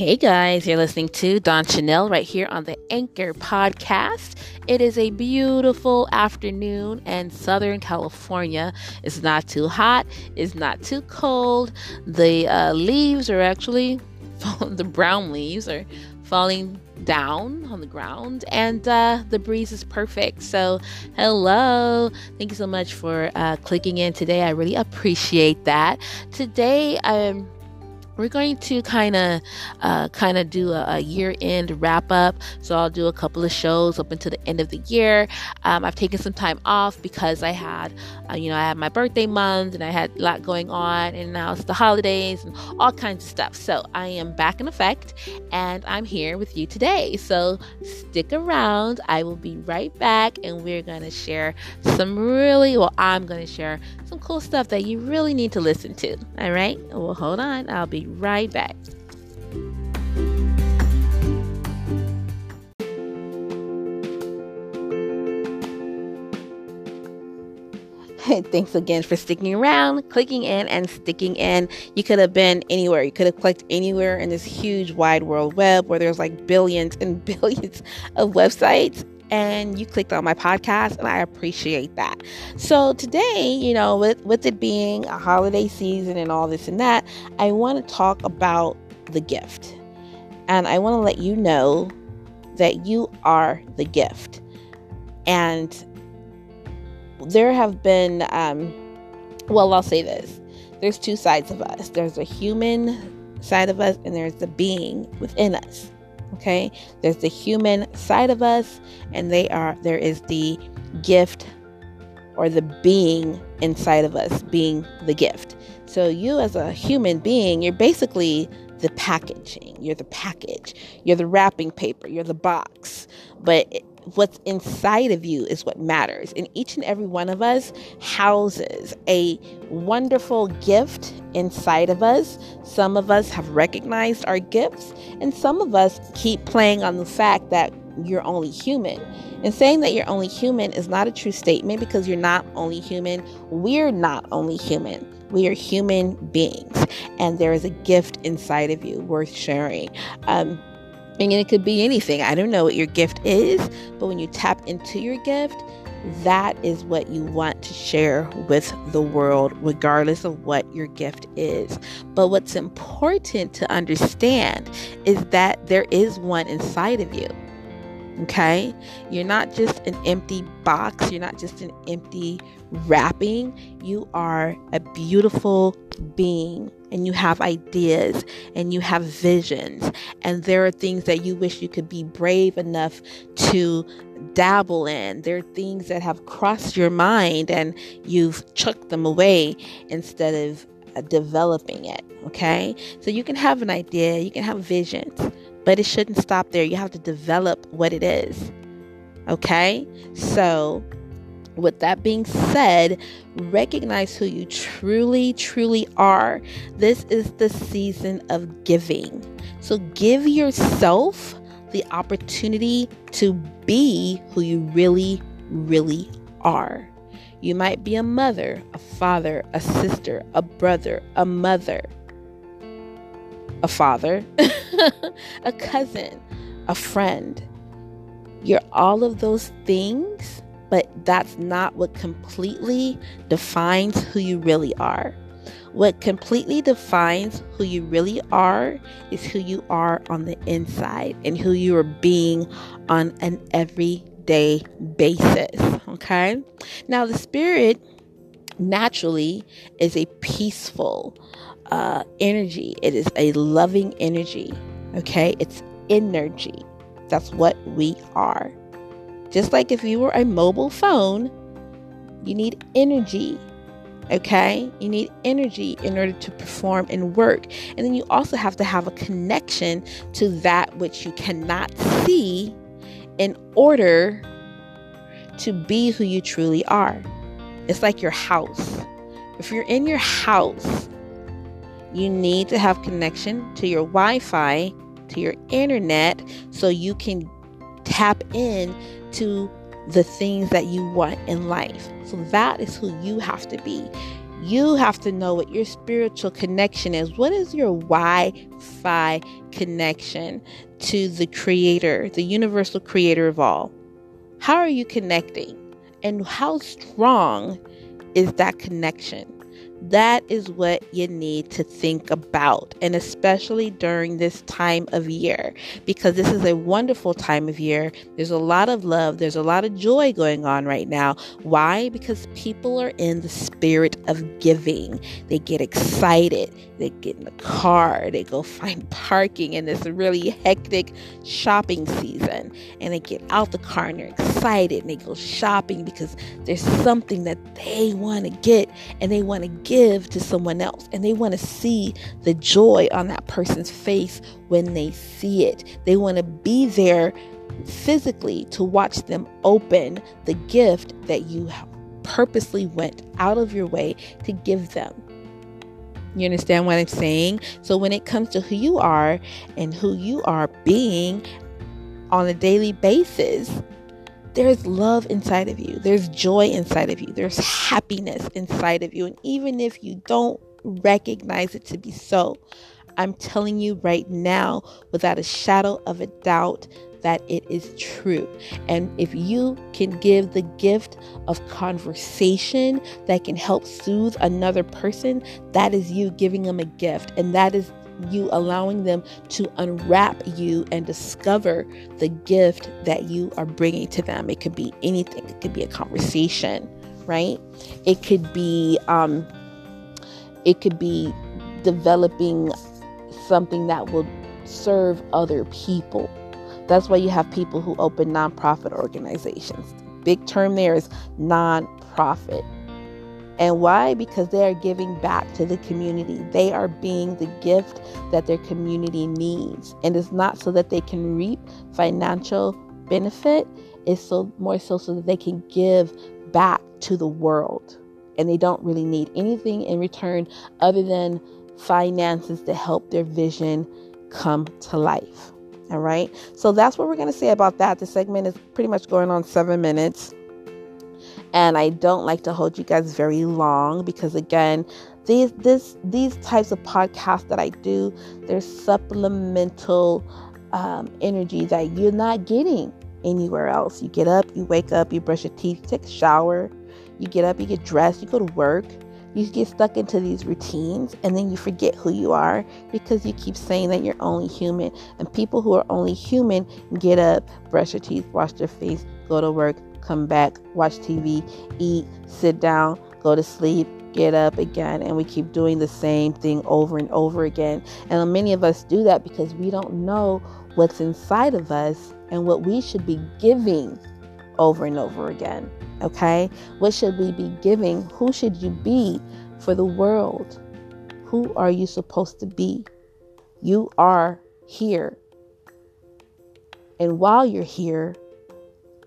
Hey guys, you're listening to Dawn Chanel right here on the Anchor Podcast. It is a beautiful afternoon in Southern California. It's not too hot, it's not too cold. The uh, leaves are actually, the brown leaves are falling down on the ground and uh, the breeze is perfect so hello thank you so much for uh, clicking in today i really appreciate that today i'm um, we're going to kind of uh, kind of do a, a, year end wrap up so i'll do a couple of shows up until the end of the year. Um, i've taken some time off because i had uh, you know i had my birthday month and i had a lot going on and now it's the holidays and all kinds of stuff. So i am back in effect and i'm here with you today. So stick around. I will be right back and we're going to share some really well i'm going to share some cool stuff that you really need to listen to. All right? Well hold on. I'll be right back. Thanks again for sticking around, clicking in, and sticking in. You could have been anywhere. You could have clicked anywhere in this huge wide world web where there's like billions and billions of websites and you clicked on my podcast and I appreciate that. So today, you know, with with it being a holiday season and all this and that, I want to talk about the gift. And I want to let you know that you are the gift. And there have been um well, I'll say this. There's two sides of us. There's a human side of us and there's the being within us. Okay? There's the human side of us and they are there is the gift or the being inside of us being the gift. So you as a human being, you're basically the packaging. You're the package. You're the wrapping paper. You're the box. But what's inside of you is what matters. And each and every one of us houses a wonderful gift inside of us. Some of us have recognized our gifts, and some of us keep playing on the fact that you're only human. And saying that you're only human is not a true statement because you're not only human. We're not only human. We are human beings, and there is a gift inside of you worth sharing. Um, and it could be anything. I don't know what your gift is, but when you tap into your gift, that is what you want to share with the world, regardless of what your gift is. But what's important to understand is that there is one inside of you. Okay? You're not just an empty box, you're not just an empty wrapping. You are a beautiful being and you have ideas and you have visions and there are things that you wish you could be brave enough to dabble in. There are things that have crossed your mind and you've chucked them away instead of uh, developing it. Okay? So you can have an idea, you can have visions, but it shouldn't stop there. You have to develop what it is. Okay? So with that being said, recognize who you truly, truly are. This is the season of giving. So give yourself the opportunity to be who you really, really are. You might be a mother, a father, a sister, a brother, a mother, a father, a cousin, a friend. You're all of those things but that's not what completely defines who you really are. What completely defines who you really are is who you are on the inside and who you are being on an everyday basis. Okay? Now, the spirit naturally is a peaceful uh, energy, it is a loving energy. Okay? It's energy. That's what we are. Just like if you were a mobile phone, you need energy. Okay? You need energy in order to perform and work. And then you also have to have a connection to that which you cannot see in order to be who you truly are. It's like your house. If you're in your house, you need to have connection to your Wi-Fi, to your internet so you can tap in to the things that you want in life. So that is who you have to be. You have to know what your spiritual connection is. What is your Wi Fi connection to the Creator, the universal creator of all? How are you connecting? And how strong is that connection? That is what you need to think about, and especially during this time of year, because this is a wonderful time of year. There's a lot of love, there's a lot of joy going on right now. Why? Because people are in the spirit of giving. They get excited, they get in the car, they go find parking in this really hectic shopping season, and they get out the car and they're excited and they go shopping because there's something that they want to get and they want to give to someone else and they want to see the joy on that person's face when they see it. They want to be there physically to watch them open the gift that you purposely went out of your way to give them. You understand what I'm saying? So, when it comes to who you are and who you are being on a daily basis, there's love inside of you, there's joy inside of you, there's happiness inside of you. And even if you don't recognize it to be so, I'm telling you right now, without a shadow of a doubt, that it is true. And if you can give the gift of conversation that can help soothe another person, that is you giving them a gift. And that is you allowing them to unwrap you and discover the gift that you are bringing to them. It could be anything, it could be a conversation, right? It could be, um, it could be developing something that will serve other people. That's why you have people who open nonprofit organizations. Big term there is nonprofit and why? Because they are giving back to the community. They are being the gift that their community needs. And it's not so that they can reap financial benefit, it's so more so so that they can give back to the world. And they don't really need anything in return other than finances to help their vision come to life. All right. So that's what we're going to say about that. The segment is pretty much going on seven minutes. And I don't like to hold you guys very long because again, these this these types of podcasts that I do, they're supplemental um, energy that you're not getting anywhere else. You get up, you wake up, you brush your teeth, take a shower, you get up, you get dressed, you go to work, you get stuck into these routines, and then you forget who you are because you keep saying that you're only human. And people who are only human get up, brush their teeth, wash their face, go to work, come back, watch TV, eat, sit down, go to sleep, get up again, and we keep doing the same thing over and over again. And many of us do that because we don't know what's inside of us and what we should be giving over and over again. Okay? What should we be giving? Who should you be for the world? Who are you supposed to be? You are here. And while you're here,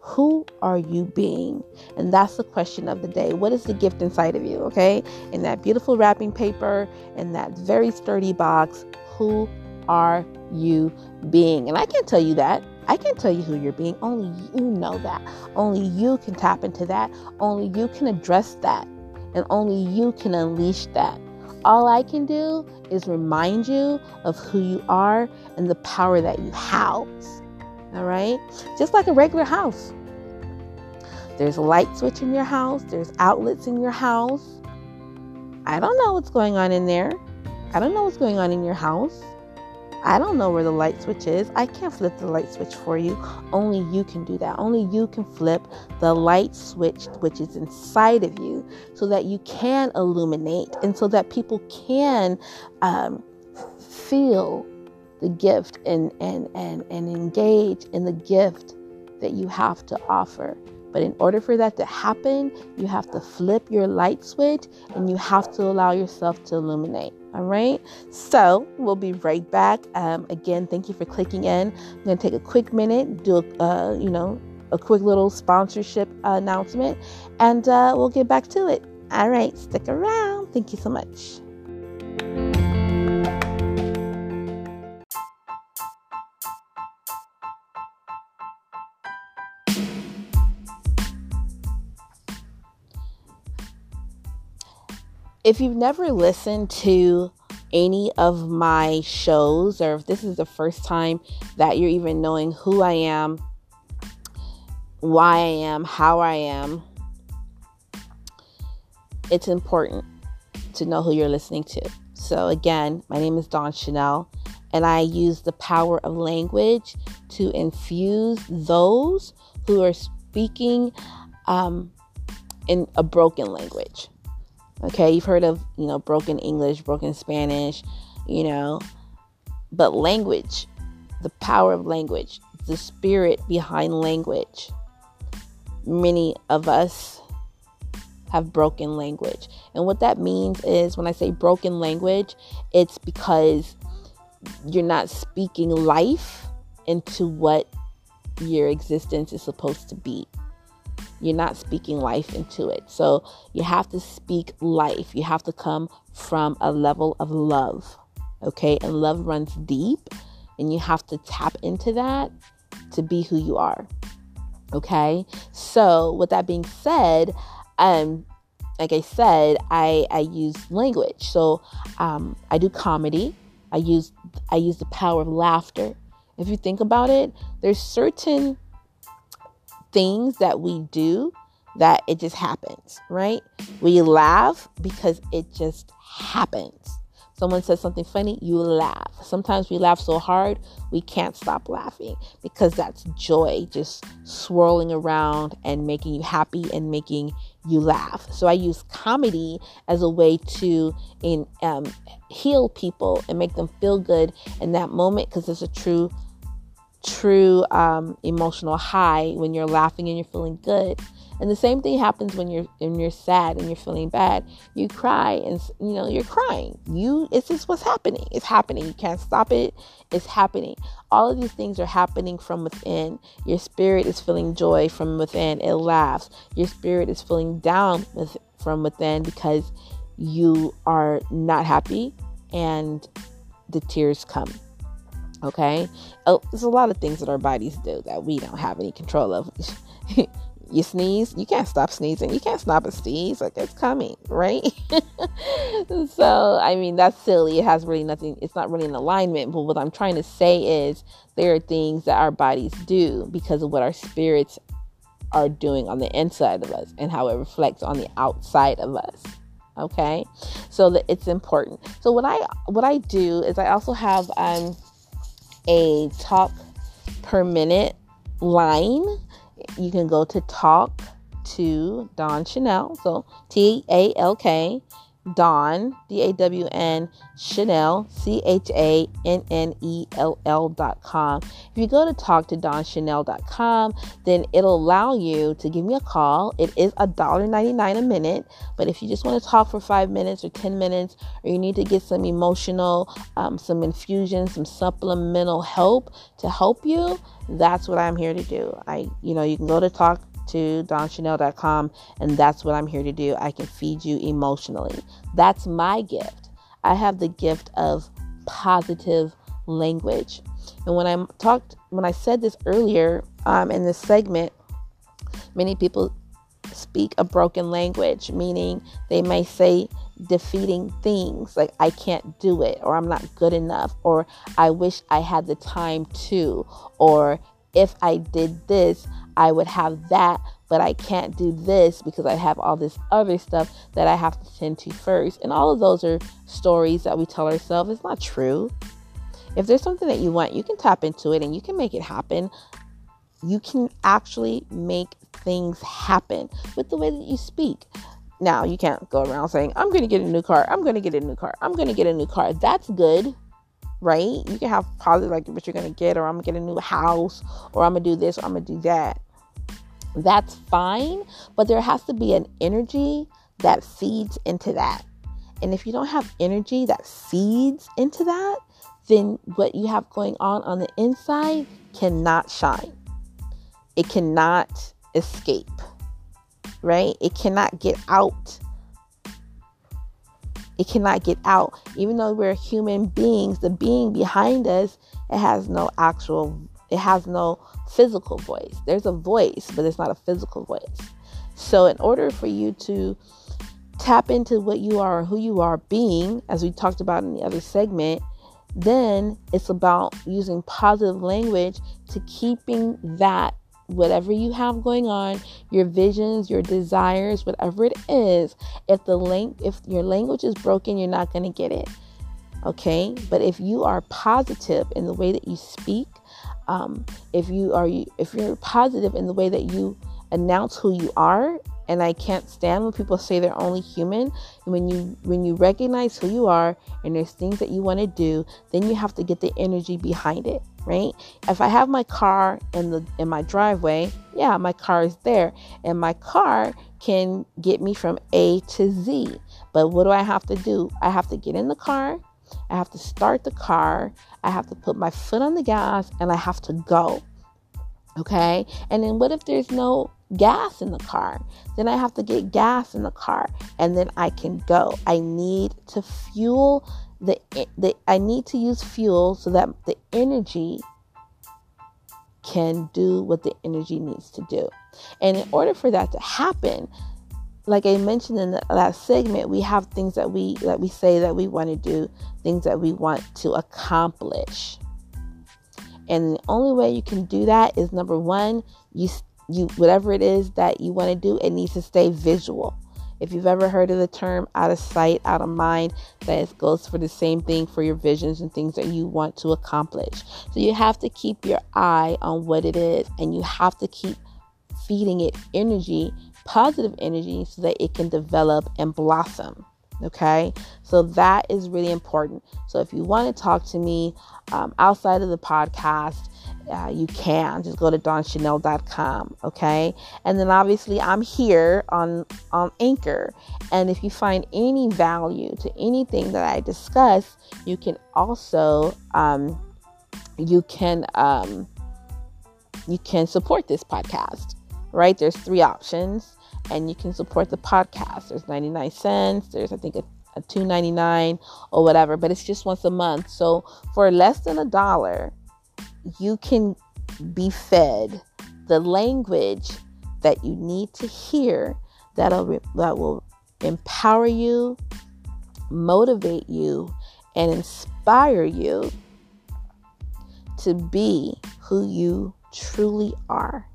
who are you being? And that's the question of the day. What is the gift inside of you? Okay. In that beautiful wrapping paper, in that very sturdy box, who are you being? And I can't tell you that. I can't tell you who you're being. Only you know that. Only you can tap into that. Only you can address that. And only you can unleash that. All I can do is remind you of who you are and the power that you house. All right? Just like a regular house. There's a light switch in your house, there's outlets in your house. I don't know what's going on in there. I don't know what's going on in your house. I don't know where the light switch is. I can't flip the light switch for you. Only you can do that. Only you can flip the light switch which is inside of you so that you can illuminate and so that people can um, feel the gift and, and, and, and engage in the gift that you have to offer. But in order for that to happen, you have to flip your light switch and you have to allow yourself to illuminate. All right. So we'll be right back. Um, again, thank you for clicking in. I'm going to take a quick minute, do a, uh, you know, a quick little sponsorship announcement, and uh, we'll get back to it. All right. Stick around. Thank you so much. If you've never listened to any of my shows, or if this is the first time that you're even knowing who I am, why I am, how I am, it's important to know who you're listening to. So, again, my name is Dawn Chanel, and I use the power of language to infuse those who are speaking um, in a broken language. Okay, you've heard of, you know, broken English, broken Spanish, you know, but language, the power of language, the spirit behind language. Many of us have broken language. And what that means is when I say broken language, it's because you're not speaking life into what your existence is supposed to be you're not speaking life into it. So you have to speak life. You have to come from a level of love. Okay. And love runs deep, and you have to tap into that to be who you are. Okay. So, with that being said, um, like I said, I, I use language. So um, I do comedy. I use I use the power of laughter. If you think about it, there's certain things that we do that it just happens, right? We laugh because it just happens. Someone says something funny, you laugh. Sometimes we laugh so hard we can't stop laughing because that's joy just swirling around and making you happy and making you laugh. So I use comedy as a way to in um, heal people and make them feel good in that moment because it's a true true um, emotional high when you're laughing and you're feeling good. And the same thing happens when you're when you're sad and you're feeling bad. You cry and you know you're crying. You it's just what's happening. It's happening. You can't stop it. It's happening. All of these things are happening from within. Your spirit is feeling joy from within. It laughs. Your spirit is feeling down with, from within because you are not happy and the tears come. Okay. Oh, there's a lot of things that our bodies do that we don't have any control of. you sneeze, you can't stop sneezing. You can't stop a sneeze. Like it's coming, right? so, I mean, that's silly. It has really nothing, it's not really in alignment. But what I'm trying to say is there are things that our bodies do because of what our spirits are doing on the inside of us and how it reflects on the outside of us okay so that it's important so what i what i do is i also have um a talk per minute line. You can go to talk to Dawn Chanel. So T A L K Dawn, D A W N, Chanel, C H A N N E L dot com. If you go to talk to dot com, then it'll allow you to give me a call. It is $1.99 a minute, but if you just want to talk for five minutes or 10 minutes, or you need to get some emotional, um, some infusion, some supplemental help to help you, that's what I'm here to do. I, you know, you can go to talk to DawnChanel.com, and that's what I'm here to do. I can feed you emotionally. That's my gift. I have the gift of positive language. And when I talked, when I said this earlier um, in this segment, many people speak a broken language, meaning they may say defeating things like I can't do it, or I'm not good enough, or I wish I had the time to, or if I did this, I would have that, but I can't do this because I have all this other stuff that I have to tend to first. And all of those are stories that we tell ourselves. It's not true. If there's something that you want, you can tap into it and you can make it happen. You can actually make things happen with the way that you speak. Now, you can't go around saying, I'm going to get a new car. I'm going to get a new car. I'm going to get a new car. That's good right? You can have probably like what you're gonna get, or I'm gonna get a new house, or I'm gonna do this, or I'm gonna do that. That's fine, but there has to be an energy that feeds into that. And if you don't have energy that feeds into that, then what you have going on on the inside cannot shine. It cannot escape, right? It cannot get out it cannot get out. Even though we're human beings, the being behind us, it has no actual, it has no physical voice. There's a voice, but it's not a physical voice. So, in order for you to tap into what you are and who you are being, as we talked about in the other segment, then it's about using positive language to keeping that whatever you have going on, your visions, your desires, whatever it is, if the link if your language is broken, you're not going to get it. Okay? But if you are positive in the way that you speak, um, if you are if you're positive in the way that you announce who you are and I can't stand when people say they're only human. When you when you recognize who you are and there's things that you want to do, then you have to get the energy behind it, right? If I have my car in the in my driveway, yeah, my car is there and my car can get me from A to Z. But what do I have to do? I have to get in the car, I have to start the car, I have to put my foot on the gas and I have to go. Okay? And then what if there's no gas in the car. Then I have to get gas in the car and then I can go. I need to fuel the, the I need to use fuel so that the energy can do what the energy needs to do. And in order for that to happen, like I mentioned in the last segment, we have things that we that we say that we want to do, things that we want to accomplish. And the only way you can do that is number 1, you you whatever it is that you want to do, it needs to stay visual. If you've ever heard of the term out of sight, out of mind, that goes for the same thing for your visions and things that you want to accomplish. So you have to keep your eye on what it is and you have to keep feeding it energy, positive energy, so that it can develop and blossom. Okay, so that is really important. So if you want to talk to me um, outside of the podcast, uh, you can just go to dawnchannel.com okay? And then obviously i'm here on on anchor. And if you find any value to anything that i discuss you can also um, you can um, you can support this podcast right? There's three options and you can support the podcast. There's 99 cents there's i think a, a 2.99 or whatever but it's just once a month. So for less than a dollar you can be fed the language that you need to hear that'll that will empower you, motivate you, and inspire you to be who you truly are.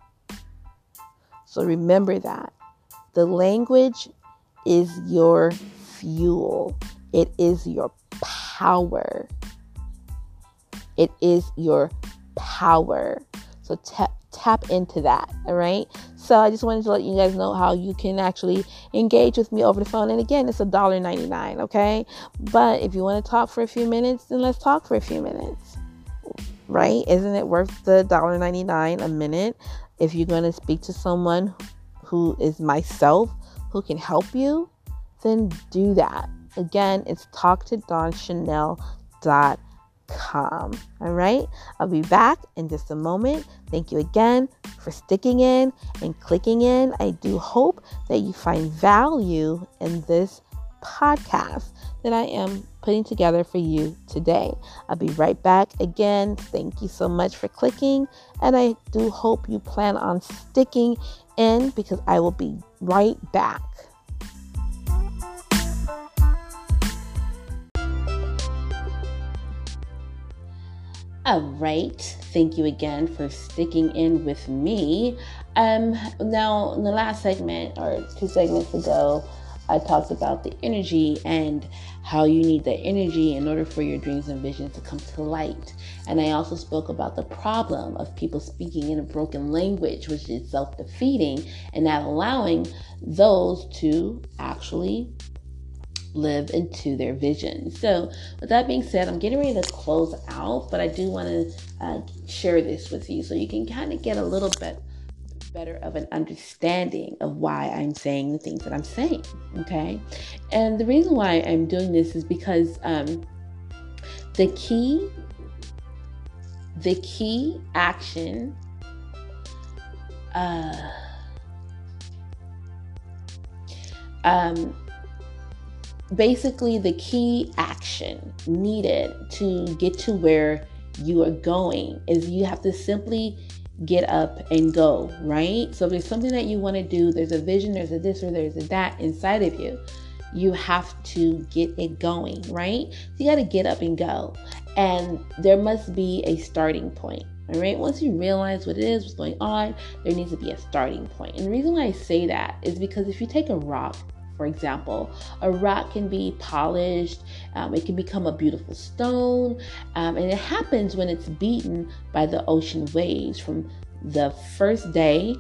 So remember that the language is your fuel. It is your power. It is your power. So tap tap into that. All right. So I just wanted to let you guys know how you can actually engage with me over the phone. And again, it's a dollar ninety nine. Okay. But if you want to talk for a few minutes, then let's talk for a few minutes. Right? Isn't it worth the dollar ninety nine a minute? If you're going to speak to someone who is myself, who can help you, then do that. Again, it's talktodawnchannel.com calm. All right, I'll be back in just a moment. Thank you again for sticking in and clicking in. I do hope that you find value in this podcast that I am putting together for you today. I'll be right back again. Thank you so much for clicking, and I do hope you plan on sticking in because I will be right back. All right. Thank you again for sticking in with me. Um, now, in the last segment or two segments ago, I talked about the energy and how you need the energy in order for your dreams and visions to come to light. And I also spoke about the problem of people speaking in a broken language, which is self defeating, and not allowing those to actually live into their vision. So, with that being said, I'm getting ready to close out, but I do want to uh, share this with you so you can kind of get a little bit better of an understanding of why I'm saying the things that I'm saying. Okay. And the reason why I'm doing this is because um, the key, the key action, uh, um, basically the key action needed to get to where you are going is you have to simply get up and go, right? So if there's something that you want to do, there's a vision, there's a this or there's a that inside of you. you have to get it going, right? So you got to get up and go. And there must be a starting point. All right. Once you realize what it is, what's going on, there needs to be a starting point. And the reason why I say that is because if you take a rock, for example, a rock can be polished, um, it can become a beautiful stone, um, and it happens when it's beaten by the ocean waves from the first day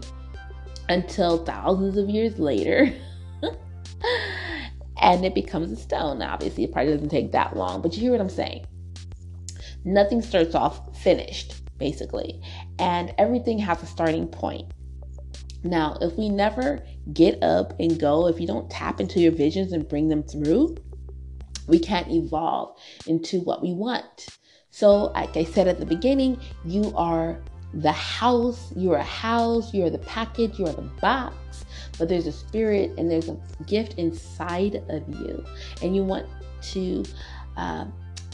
until thousands of years later. and it becomes a stone. Obviously, it probably doesn't take that long, but you hear what I'm saying. Nothing starts off finished, basically, and everything has a starting point. Now, if we never get up and go, if you don't tap into your visions and bring them through, we can't evolve into what we want. So, like I said at the beginning, you are the house, you're a house, you're the package, you're the box, but there's a spirit and there's a gift inside of you, and you want to. Uh,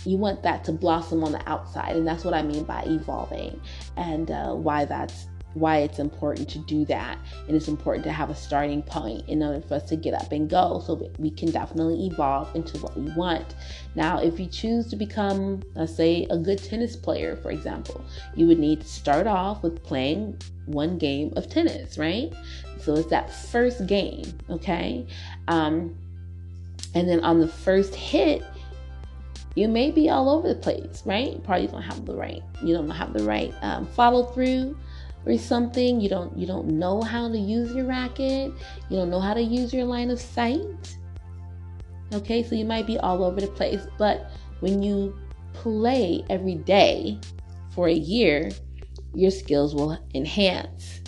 you want that to blossom on the outside, and that's what I mean by evolving, and uh, why that's why it's important to do that. And it's important to have a starting point in order for us to get up and go so we can definitely evolve into what we want. Now, if you choose to become, let's say, a good tennis player, for example, you would need to start off with playing one game of tennis, right? So it's that first game, okay? Um, and then on the first hit, you may be all over the place, right? Probably don't have the right, you don't have the right um, follow through or something. You don't you don't know how to use your racket. You don't know how to use your line of sight. Okay so you might be all over the place but when you play every day for a year your skills will enhance.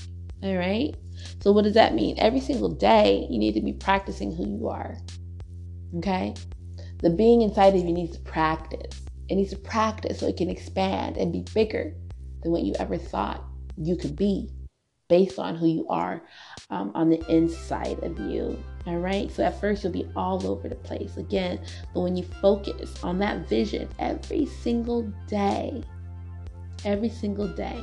All right? So what does that mean? Every single day you need to be practicing who you are. Okay? The being inside of you needs to practice. It needs to practice so it can expand and be bigger than what you ever thought you could be based on who you are um, on the inside of you. All right. So at first, you'll be all over the place again. But when you focus on that vision every single day, every single day,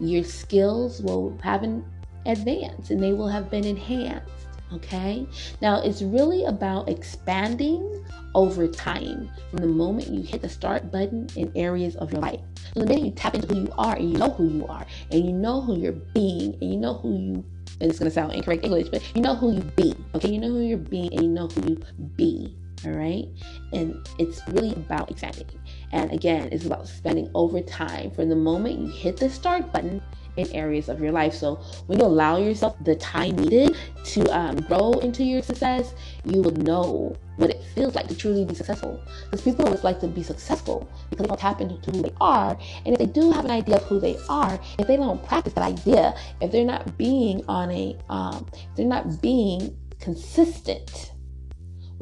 your skills will have an advance and they will have been enhanced. Okay. Now it's really about expanding over time from the moment you hit the start button in areas of your life. So the minute you tap into who you are and you know who you are and you know who you're being and you know who you and it's gonna sound incorrect English, but you know who you be. Okay, you know who you're being and you know who you be. All right, and it's really about expanding. And again, it's about spending over time from the moment you hit the start button in areas of your life. So when you allow yourself the time needed to um, grow into your success, you will know what it feels like to truly be successful. Because people always like to be successful because they don't tap into who they are. And if they do have an idea of who they are, if they don't practice that idea, if they're not being on a, um, they're not being consistent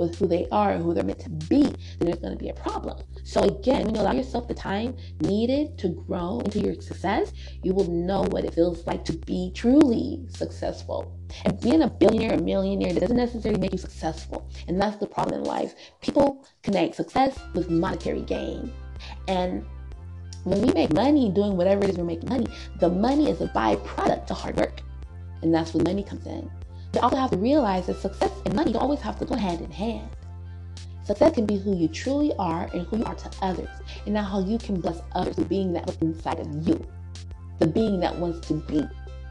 with who they are and who they're meant to be, then there's going to be a problem. So, again, when you allow yourself the time needed to grow into your success, you will know what it feels like to be truly successful. And being a billionaire or millionaire doesn't necessarily make you successful. And that's the problem in life. People connect success with monetary gain. And when we make money doing whatever it is we're making money, the money is a byproduct to hard work. And that's where money comes in. You also have to realize that success and money don't always have to go hand in hand. Success can be who you truly are and who you are to others, and not how you can bless others the being that inside of you. The being that wants to be,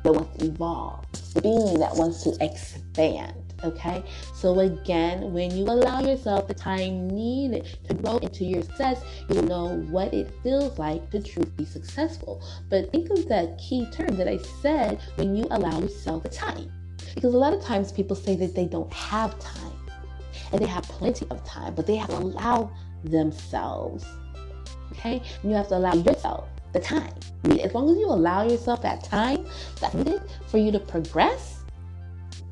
that wants to evolve, the being that wants to expand. Okay, so again, when you allow yourself the time needed to grow into your success, you will know what it feels like to truly be successful. But think of that key term that I said when you allow yourself the time. Because a lot of times people say that they don't have time and they have plenty of time, but they have to allow themselves. Okay? You have to allow yourself the time. As long as you allow yourself that time that's needed for you to progress,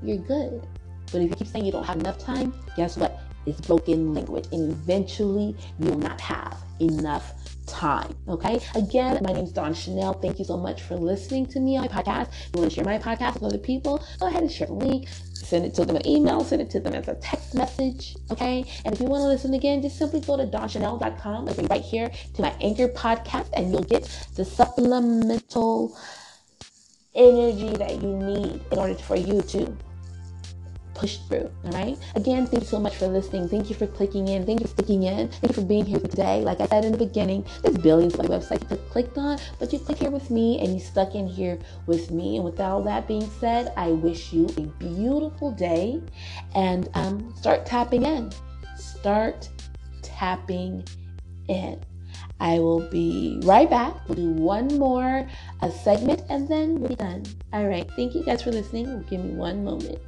you're good. But if you keep saying you don't have enough time, guess what? It's broken language, and eventually you will not have enough time. Okay. Again, my name is Dawn Chanel. Thank you so much for listening to me on my podcast. If you want to share my podcast with other people, go ahead and share the link. Send it to them an email, send it to them as a text message. Okay. And if you want to listen again, just simply go to DawnChanel.com. It'll be right here to my anchor podcast, and you'll get the supplemental energy that you need in order for you to push through. All right. Again, thank you so much for listening. Thank you for clicking in. Thank you for sticking in. Thank you for being here today. Like I said in the beginning, there's billions of websites you clicked on, but you clicked here with me and you stuck in here with me. And with all that being said, I wish you a beautiful day and um, start tapping in. Start tapping in. I will be right back. We'll do one more a segment and then we'll be done. All right. Thank you guys for listening. Give me one moment.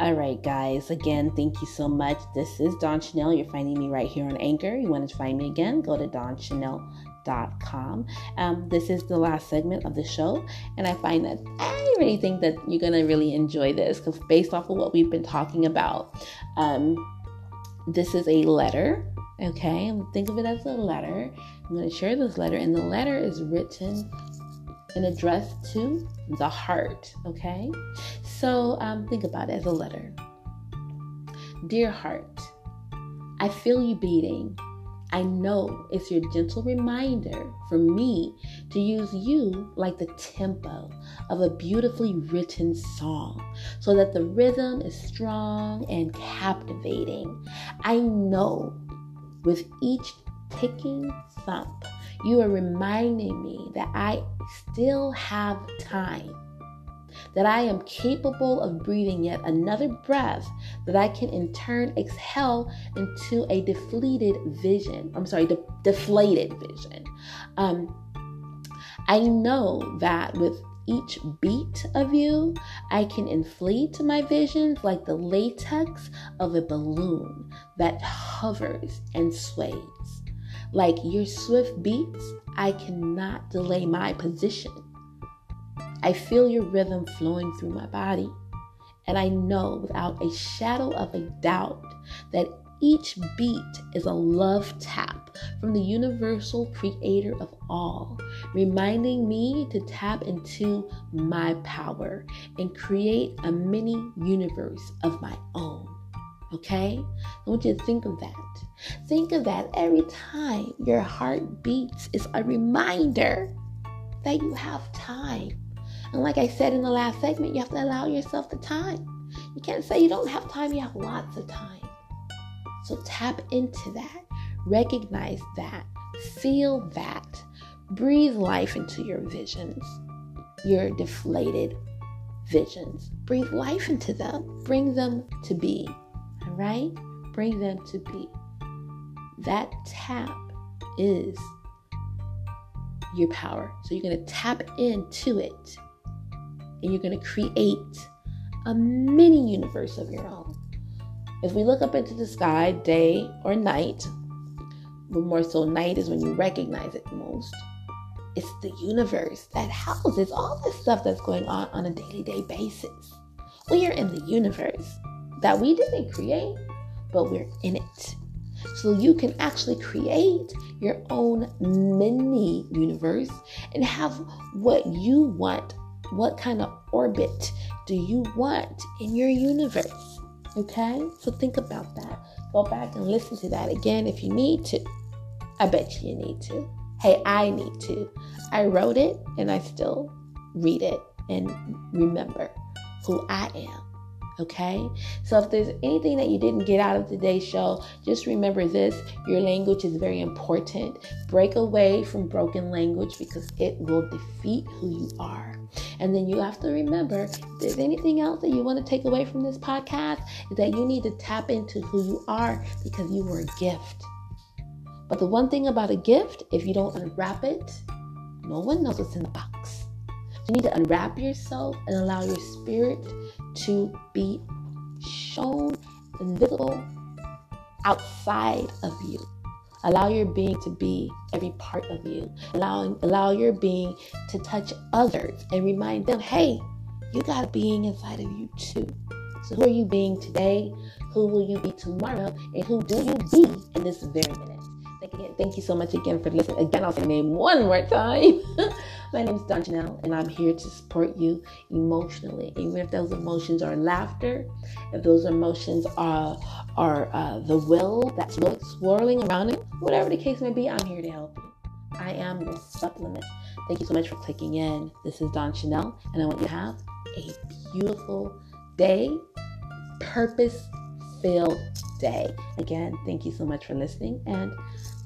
All right, guys. Again, thank you so much. This is Dawn Chanel. You're finding me right here on Anchor. You want to find me again? Go to dawnchanel.com. Um, this is the last segment of the show, and I find that I really think that you're gonna really enjoy this because based off of what we've been talking about, um, this is a letter. Okay, think of it as a letter. I'm to share this letter, and the letter is written and addressed to the heart. Okay, so um, think about it as a letter. Dear heart, I feel you beating. I know it's your gentle reminder for me to use you like the tempo of a beautifully written song so that the rhythm is strong and captivating. I know with each ticking thump, you are reminding me that I still have time, that I am capable of breathing yet another breath that I can in turn exhale into a deflated vision. I'm sorry, de- deflated vision. Um, I know that with each beat of you, I can inflate my visions like the latex of a balloon that hovers and sways. Like your swift beats, I cannot delay my position. I feel your rhythm flowing through my body, and I know without a shadow of a doubt that each beat is a love tap from the universal creator of all, reminding me to tap into my power and create a mini universe of my own. Okay? I want you to think of that. Think of that every time your heart beats is a reminder that you have time. And like I said in the last segment, you have to allow yourself the time. You can't say you don't have time, you have lots of time. So tap into that, recognize that, feel that, breathe life into your visions, your deflated visions. Breathe life into them, bring them to be. All right? Bring them to be. That tap is your power. So you're going to tap into it and you're going to create a mini universe of your own. If we look up into the sky, day or night, but more so night is when you recognize it most. It's the universe that houses all this stuff that's going on on a daily day basis. We are in the universe that we didn't create, but we're in it. So you can actually create your own mini universe and have what you want. What kind of orbit do you want in your universe? Okay? So think about that. Go back and listen to that again if you need to. I bet you, need to. Hey, I need to. I wrote it and I still read it and remember who I am. Okay? So if there's anything that you didn't get out of today's show, just remember this your language is very important. Break away from broken language because it will defeat who you are. And then you have to remember if there's anything else that you want to take away from this podcast, is that you need to tap into who you are because you were a gift. But the one thing about a gift, if you don't unwrap it, no one knows what's in the box. You need to unwrap yourself and allow your spirit to be shown and visible outside of you. Allow your being to be every part of you. Allowing, allow your being to touch others and remind them, hey, you got a being inside of you too. So who are you being today? Who will you be tomorrow? And who do you be in this very minute? Again, thank you so much again for listening. Again, I'll say my name one more time. My name is Dawn Chanel, and I'm here to support you emotionally. Even if those emotions are laughter, if those emotions are are uh, the will that's swirling around you, whatever the case may be, I'm here to help you. I am your supplement. Thank you so much for clicking in. This is Dawn Chanel, and I want you to have a beautiful day, purpose filled day. Again, thank you so much for listening, and